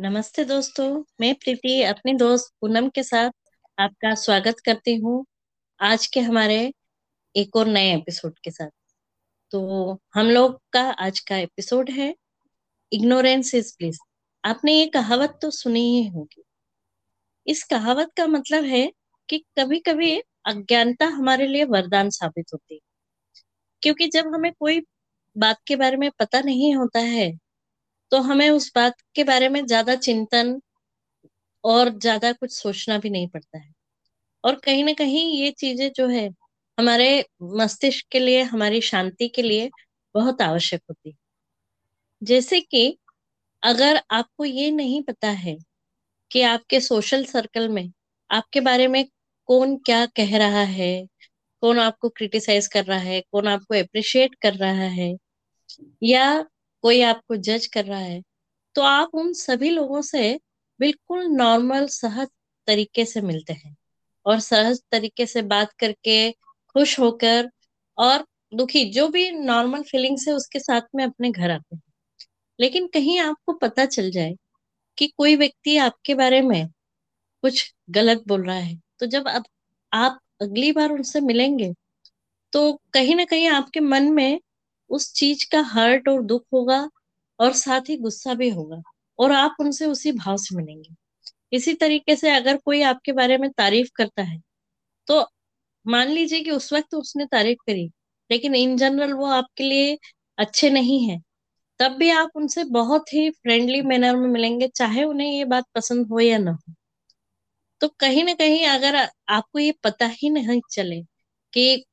नमस्ते दोस्तों, मैं प्रीति अपने दोस्त पूनम के साथ आपका स्वागत करती हूँ आज के हमारे एक और नए एपिसोड के साथ। तो हम लोग का आज का एपिसोड है इग्नोरेंस इज़ ब्लिस आपने ये कहावत तो सुनी ही होगी। इस कहावत का मतलब है कि कभी कभी अज्ञानता हमारे लिए वरदान साबित होती है। क्योंकि जब हमें कोई बात के बारे में पता नहीं होता है तो हमें उस बात के बारे में ज़्यादा चिंतन और ज़्यादा कुछ सोचना भी नहीं पड़ता है। और कहीं ना कहीं ये चीज़ें जो है, हमारे मस्तिष्क के लिए, हमारी शांति के लिए बहुत आवश्यक होती है। जैसे कि अगर आपको ये नहीं पता है कि आपके सोशल सर्कल में आपके बारे में कौन क्या कह रहा है, कौन आपको क्रिटिसाइज कर रहा है, कौन आपको अप्रिशिएट कर रहा है, या कोई आपको जज कर रहा है तो आप उन सभी लोगों से बिल्कुल नॉर्मल सहज तरीके से मिलते हैं। और सहज तरीके से बात करके खुश होकर और दुखी, जो भी नॉर्मल फीलिंग्स है, उसके साथ में अपने घर आते हैं। लेकिन कहीं आपको पता चल जाए कि कोई व्यक्ति आपके बारे में कुछ गलत बोल रहा है तो जब अब आप अगली बार उनसे मिलेंगे तो कहीं ना कहीं आपके मन में उस चीज़ का हर्ट और दुख होगा और साथ ही गुस्सा भी होगा और आप उनसे उसी भाव से मिलेंगे। इसी तरीके से अगर कोई आपके बारे में तारीफ़ करता है तो मान लीजिए कि उस वक्त उसने तारीफ़ करी, लेकिन इन जनरल वो आपके लिए अच्छे नहीं है, तब भी आप उनसे बहुत ही फ्रेंडली मैनर में मिलेंगे, चाहे उन्हें ये बात पसंद हो या ना हो। तो कहीं ना कहीं अगर आपको ये पता ही नहीं चले कि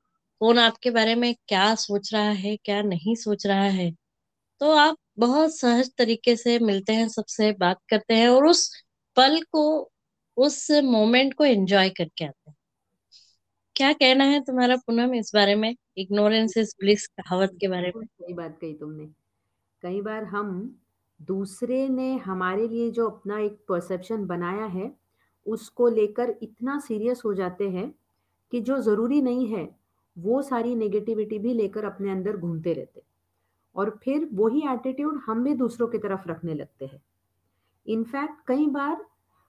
कौन आपके बारे में क्या सोच रहा है, क्या नहीं सोच रहा है तो आप बहुत सहज तरीके से मिलते हैं, सबसे बात करते हैं और उस पल को, उस मोमेंट को एंजॉय करके आते हैं। क्या कहना है तुम्हारा पूनम इस बारे में, इग्नोरेंस इज़ ब्लिस कहावत के बारे में? सही बात कही तुमने। कई बार हम दूसरे ने हमारे लिए जो अपना एक परसेप्शन बनाया है, उसको लेकर इतना सीरियस हो जाते हैं कि जो ज़रूरी नहीं है वो सारी नेगेटिविटी भी लेकर अपने अंदर घूमते रहते और फिर वही एटीट्यूड हम भी दूसरों की तरफ़ रखने लगते हैं। इनफैक्ट कई बार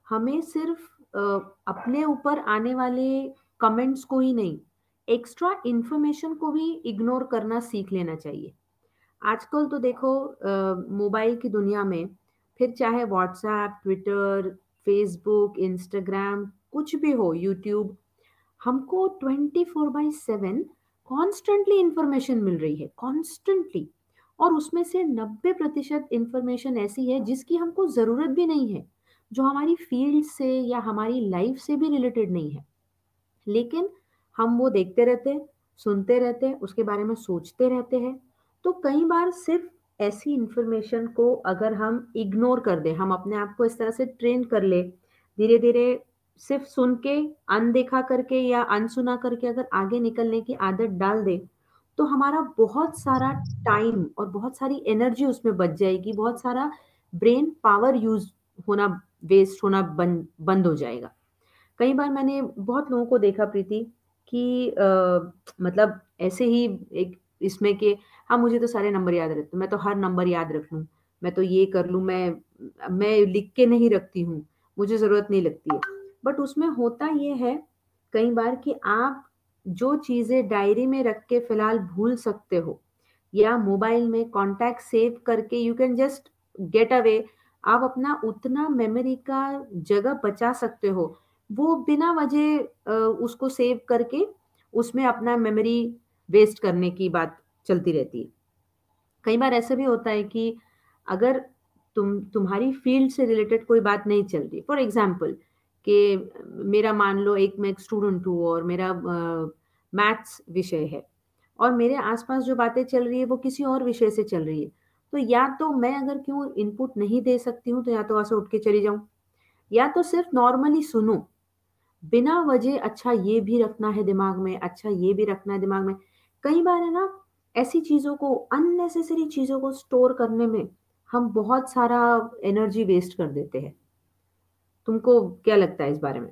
हमें सिर्फ़ अपने ऊपर आने वाले कमेंट्स को ही नहीं एक्स्ट्रा इन्फॉर्मेशन को भी इग्नोर करना सीख लेना चाहिए। आजकल तो देखो मोबाइल की दुनिया में फिर चाहे व्हाट्सएप ट्विटर फेसबुक इंस्टाग्राम कुछ भी हो यूट्यूब हमको twenty four by seven constantly information मिल रही है कॉन्स्टेंटली और उसमें से नब्बे प्रतिशत इंफॉर्मेशन ऐसी है जिसकी हमको ज़रूरत भी नहीं है, जो हमारी फ़ील्ड से या हमारी लाइफ से भी रिलेटेड नहीं है। लेकिन हम वो देखते रहते हैं, सुनते रहते हैं, उसके बारे में सोचते रहते हैं। तो कई बार सिर्फ़ ऐसी इंफॉर्मेशन को अगर हम इग्नोर कर दें, हम अपने आप को इस तरह से ट्रेन कर ले धीरे धीरे सिर्फ़ सुन के अनदेखा करके या अनसुना करके अगर आगे निकलने की आदत डाल दे तो हमारा बहुत सारा टाइम और बहुत सारी एनर्जी उसमें बच जाएगी बहुत सारा ब्रेन पावर यूज़ होना वेस्ट होना बंद बंद हो जाएगा। कई बार मैंने बहुत लोगों को देखा प्रीति कि आ, मतलब ऐसे ही एक इसमें कि हाँ मुझे तो सारे नंबर याद रहते मैं तो हर नंबर याद रख लूँ मैं तो ये कर लूँ मैं मैं लिख के नहीं रखती हूँ मुझे ज़रूरत नहीं लगती है। बट उसमें होता ये है, कई बार कि आप जो चीज़ें डायरी में रख के फ़िलहाल भूल सकते हो, या मोबाइल में कॉन्टैक्ट सेव करके you can just get away आप अपना उतना मेमोरी का जगह बचा सकते हो। वो बिना वजह उसको सेव करके उसमें अपना मेमोरी वेस्ट करने की बात चलती रहती है। कई बार ऐसा भी होता है कि अगर तुम, तुम्हारी फ़ील्ड से रिलेटेड कोई बात नहीं चल रही फॉर एग्ज़ाम्पल कि मेरा मान लो एक मैं एक स्टूडेंट हूँ और मेरा मैथ्स विषय है और मेरे आसपास जो बातें चल रही है वो किसी और विषय से चल रही है। तो या तो मैं अगर क्यों इनपुट नहीं दे सकती हूँ तो या तो वहाँ से उठ के चली जाऊँ। या तो सिर्फ़ नॉर्मली सुनो। बिना वजह अच्छा ये भी रखना है दिमाग में अच्छा ये भी रखना है दिमाग में। कई बार है ना, ऐसी चीज़ों को अननेसेसरी चीज़ों को स्टोर करने में हम बहुत सारा एनर्जी वेस्ट कर देते हैं। तुमको क्या लगता है इस बारे में?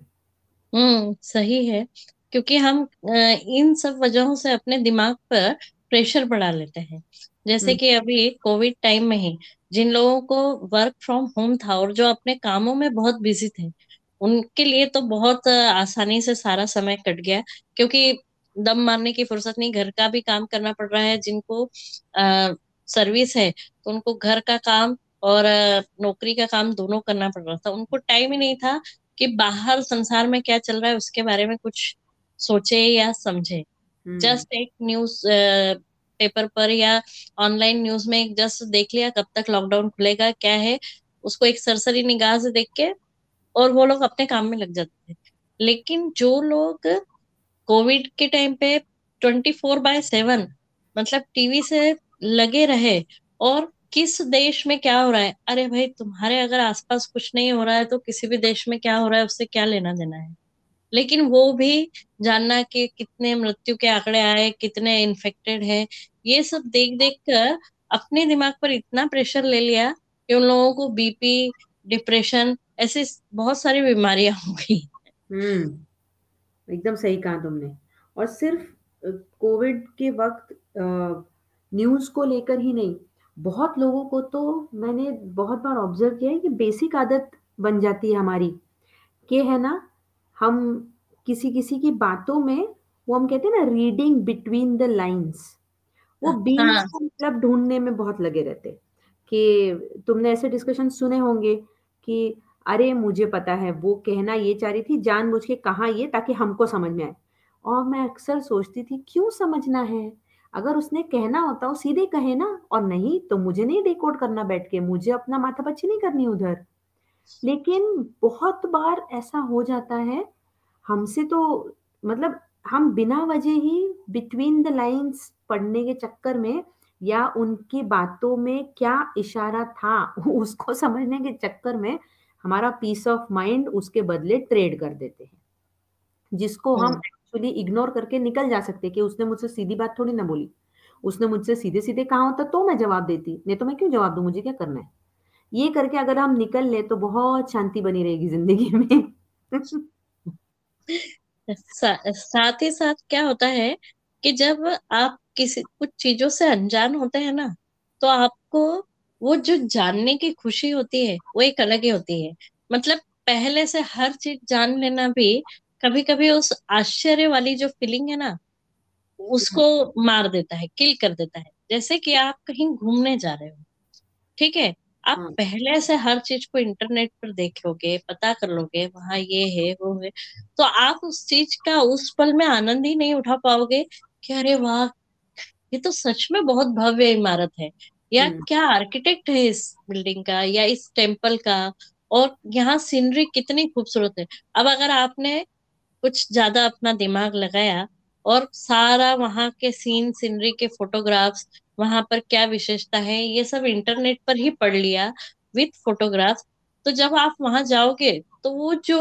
हम्म सही है क्योंकि हम इन सब वजहों से अपने दिमाग पर प्रेशर बढ़ा लेते हैं। जैसे कि अभी कोविड टाइम में ही जिन लोगों को वर्क फ्रॉम होम था और जो अपने कामों में बहुत बिज़ी थे उनके लिए तो बहुत आसानी से सारा समय कट गया क्योंकि दम मारने की फुर्सत नहीं घर का भी काम करना पड़ रहा है जिनको आ, सर्विस है तो उनको घर का काम और नौकरी का काम दोनों करना पड़ रहा था। उनको टाइम ही नहीं था कि बाहर संसार में क्या चल रहा है उसके बारे में कुछ सोचे या समझे। जस्ट एक न्यूज़ पेपर पर या ऑनलाइन न्यूज़ में जस्ट देख लिया कब तक लॉकडाउन खुलेगा क्या है। उसको एक सरसरी निगाह से देख के और वो लोग अपने काम में लग जाते थे। लेकिन जो लोग कोविड के टाइम पे ट्वेंटी फोर बाय सेवन मतलब टीवी से लगे रहे और किस देश में क्या हो रहा है? अरे भाई तुम्हारे अगर आसपास कुछ नहीं हो रहा है तो किसी भी देश में क्या हो रहा है उससे क्या लेना देना है? लेकिन वो भी जानना कि कितने मृत्यु के आंकड़े आए कितने इन्फेक्टेड है ये सब देख देख कर अपने दिमाग पर इतना प्रेशर ले लिया कि उन लोगों को बीपी डिप्रेशन ऐसे बहुत सारी बीमारियाँ हो गई। हुँ। एकदम सही कहा तुमने। और सिर्फ़ कोविड के वक़्त न्यूज़ को लेकर ही नहीं, बहुत लोगों को तो मैंने बहुत बार ऑब्ज़र्व किया है कि बेसिक आदत बन जाती है हमारी, कि है ना, हम किसी-किसी की बातों में वो हम कहते हैं ना रीडिंग बिटवीन द लाइन्स वो बीन्स हाँ का मतलब ढूँढने में बहुत लगे रहते, कि तुमने ऐसे डिस्कशन सुने होंगे कि अरे! मुझे पता है वो कहना ये चाह रही थी, जानबूझ के कहा ये ताकि हमको समझ में आए। और मैं अक्सर सोचती थी क्यों समझना है? अगर उसने कहना होता वो सीधे कहे ना और नहीं तो मुझे नहीं डिकोड करना बैठ के, मुझे अपना माथापच्ची नहीं करनी उधर। लेकिन बहुत बार ऐसा हो जाता है, हमसे तो मतलब हम बिना वजह ही बिटवीन द लाइन्स पढ़ने के चक्कर में या उनकी बातों में क्या इशारा था, उसको समझने के चक्कर में हमारा पीस ऑफ़ माइंड उसके बदले ट्रेड कर देते हैं। जिसको हम हम्म एक्चुअली इग्नोर करके निकल जा सकते कि उसने मुझसे सीधी बात थोड़ी ना बोली। उसने मुझसे सीधे-सीधे कहा होता तो मैं जवाब देती, नहीं तो मैं क्यों जवाब दूँ, मुझे क्या करना है? ये करके अगर हम निकल लें तो बहुत शांति बनी रहेगी ज़िंदगी में। सा, साथ ही साथ क्या होता है कि जब आप किसी कुछ चीज़ों से अनजान होते हैं ना तो आपको वो जो जानने की खुशी होती है वो एक अलग ही होती है मतलब पहले से हर चीज़ जान लेना भी कभी कभी उस आश्चर्य वाली जो फीलिंग है ना उसको मार देता है किल कर देता है। जैसे कि आप कहीं घूमने जा रहे हो ठीक है? आप हाँ, पहले से हर चीज़ को इंटरनेट पर देखोगे पता कर लोगे वहाँ ये है वो है तो आप उस चीज़ का उस पल में आनंद ही नहीं उठा पाओगे कि अरे वाह ये तो सच में बहुत भव्य इमारत है। या क्या आर्किटेक्ट है इस बिल्डिंग का या इस टेंपल का? और यहाँ सीनरी कितनी खूबसूरत है। अब अगर आपने कुछ ज़्यादा अपना दिमाग लगाया और सारा वहाँ के सीन सीनरी के फोटोग्राफ्स वहाँ पर क्या विशेषता है ये सब इंटरनेट पर ही पढ़ लिया विथ फोटोग्राफ्स तो जब आप वहाँ जाओगे तो वो जो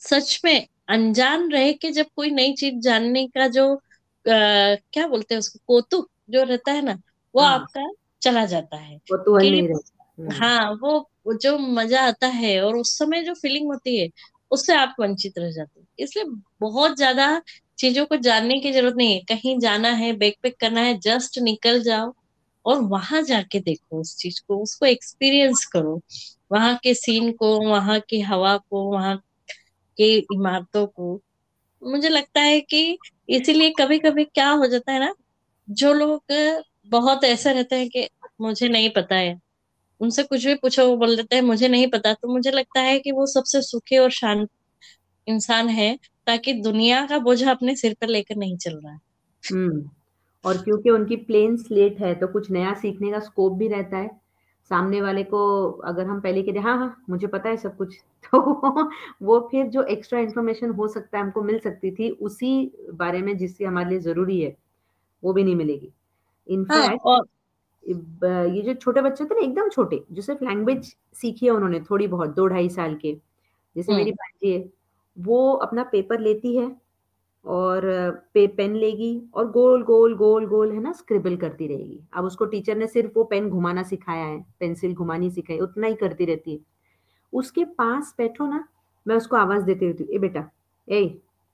सच में अनजान रह के जब कोई नई चीज़ जानने का जो आ, क्या बोलते हैं उसको कौतुक जो रहता है ना वो हाँ, आपका चला जाता है। कौतूहल कि। हुँ, वो जो मज़ा आता है और उस समय जो फीलिंग होती है उससे आप वंचित रह जाते हैं। इसलिए बहुत ज़्यादा चीज़ों को जानने की ज़रूरत नहीं है। कहीं जाना है बैकपैक करना है जस्ट निकल जाओ और वहाँ जाके देखो उस चीज़ को, उसको एक्सपीरियंस करो। वहाँ के सीन को, वहाँ की हवा को, वहाँ की इमारतों को। मुझे लगता है कि इसीलिए कभी कभी क्या हो जाता है ना, जो लोग बहुत ऐसा रहते हैं कि मुझे नहीं पता है। उनसे कुछ भी पूछो वो बोल देते हैं मुझे नहीं पता तो मुझे लगता है कि वो सबसे सुखी और शांत इंसान है ताकि दुनिया का बोझ अपने सिर पर लेकर नहीं चल रहा है हुँ। और क्योंकि उनकी प्लेन स्लेट है, तो कुछ नया सीखने का स्कोप भी रहता है। सामने वाले को अगर हम पहले कह दें, "हाँ, हाँ, मुझे पता है सब कुछ," तो वो फिर जो एक्स्ट्रा इन्फॉर्मेशन हो सकता है हमको मिल सकती थी, उसी बारे में जिससे हमारे लिए ज़रूरी है, वो भी नहीं मिलेगी। हाँ इनफैक्ट और ब ये जो छोटे बच्चे थे ना एकदम छोटे, जो सिर्फ़ लैंग्वेज सीखी है उन्होंने थोड़ी बहुत 2 ढाई साल के, जैसे मेरी हम्म भांजी है, वो अपना पेपर लेती है और पे पेन लेगी और गोल, गोल, गोल, गोल है ना स्क्रिबल करती रहेगी। अब उसको टीचर ने सिर्फ़ वो पेन घुमाना सिखाया है, पेंसिल घुमानी सिखाई, उतना ही करती रहती है। उसके पास बैठो ना, मैं उसको आवाज़ देती रहती हूँ, "ए बेटा, ए,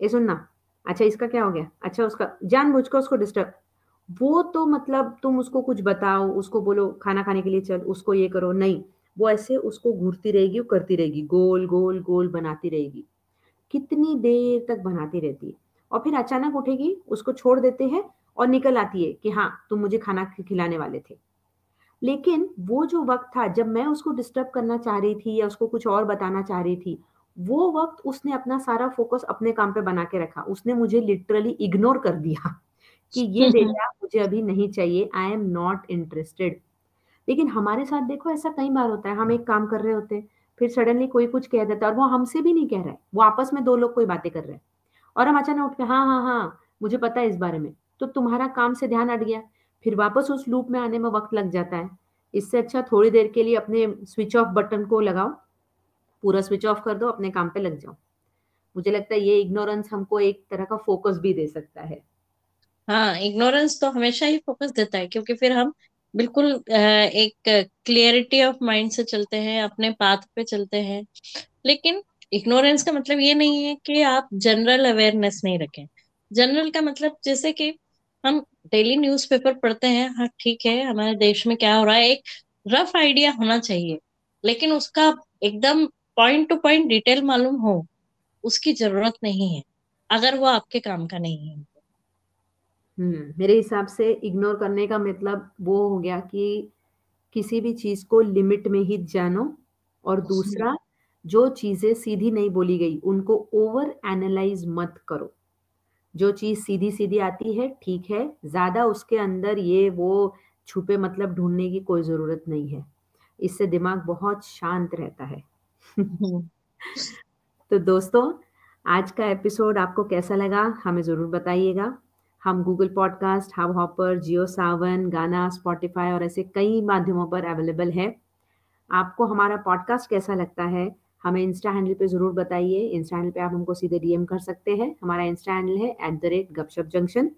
ये सुन ना, अच्छा इसका क्या हो गया? अच्छा उसका" जानबूझ के उसको डिस्टर्ब वो तो मतलब तुम उसको कुछ बताओ, उसको बोलो खाना खाने के लिए चल, उसको ये करो, नहीं। वो ऐसे उसको घूरती रहेगी, करती रहेगी, गोल, गोल, गोल बनाती रहेगी। कितनी देर तक बनाती रहती है और फिर अचानक उठेगी, उसको छोड़ देते हैं और निकल आती है कि हाँ, तुम मुझे खाना खिलाने वाले थे। लेकिन वो जो वक़्त था जब मैं उसको डिस्टर्ब करना चाह रही थी या उसको कुछ और बताना चाह रही थी, वो वक़्त उसने अपना सारा फ़ोकस अपने काम पे बना के रखा। उसने मुझे लिटरली इग्नोर कर दिया कि ये डेटा मुझे अभी नहीं चाहिए, आई एम नॉट इंटरेस्टेड। लेकिन हमारे साथ देखो ऐसा कई बार होता है, हम एक काम कर रहे होते हैं, फिर सडनली कोई कुछ कह देता है और वो हमसे भी नहीं कह रहा है, वो आपस में दो लोग कोई बातें कर रहे हैं और हम अचानक उठ के हाँ, हाँ, हाँ, मुझे पता है इस बारे में। तो तुम्हारा काम से ध्यान हट गया, फिर वापस उस लूप में आने में वक़्त लग जाता है। इससे अच्छा थोड़ी देर के लिए अपने स्विच ऑफ़ बटन को लगाओ, पूरा स्विच ऑफ़ कर दो, अपने काम पे लग जाओ। मुझे लगता है ये इग्नोरेंस हमको एक तरह का फ़ोकस भी दे सकता है। हाँ इग्नोरेंस तो हमेशा ही फोकस देता है, क्योंकि फिर हम बिल्कुल एक क्लियरिटी ऑफ़ माइंड से चलते हैं, अपने पाथ पे चलते हैं। लेकिन इग्नोरेंस का मतलब ये नहीं है कि आप जनरल अवेयरनेस नहीं रखें। जनरल का मतलब जैसे कि हम डेली न्यूज़पेपर पढ़ते हैं हाँ ठीक है, हमारे देश में क्या हो रहा है, एक रफ आइडिया होना चाहिए, लेकिन उसका एकदम पॉइंट टू पॉइंट डिटेल मालूम हो, उसकी ज़रूरत नहीं है, अगर वो आपके काम का नहीं है। हुँ, मेरे हिसाब से इग्नोर करने का मतलब वो हो गया कि किसी भी चीज़ को लिमिट में ही जानो और दूसरा जो चीज़ें सीधी नहीं बोली गई, उनको ओवर एनालाइज़ मत करो। जो चीज़ सीधी-सीधी आती है, ठीक है, ज़्यादा उसके अंदर ये वो छुपे मतलब ढूँढने की कोई ज़रूरत नहीं है। इससे दिमाग बहुत शांत रहता है। हम्म तो दोस्तों, आज का एपिसोड आपको कैसा लगा हमें ज़रूर बताइएगा। हम Google podcast, Hubhopper, Jio Saavn, Gaana, Spotify और ऐसे कई माध्यमों पर अवेलेबल है। आपको हमारा पॉडकास्ट कैसा लगता है? हमें इंस्टा हैंडल पे ज़रूर बताइए। इंस्टा हैंडल पे आप हमको सीधे डीएम कर सकते हैं। हमारा इंस्टा हैंडल है at the rate @Gupshup junction.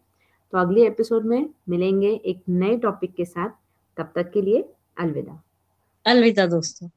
तो अगले एपिसोड में मिलेंगे एक नए टॉपिक के साथ। तब तक के लिए अलविदा। अलविदा दोस्तों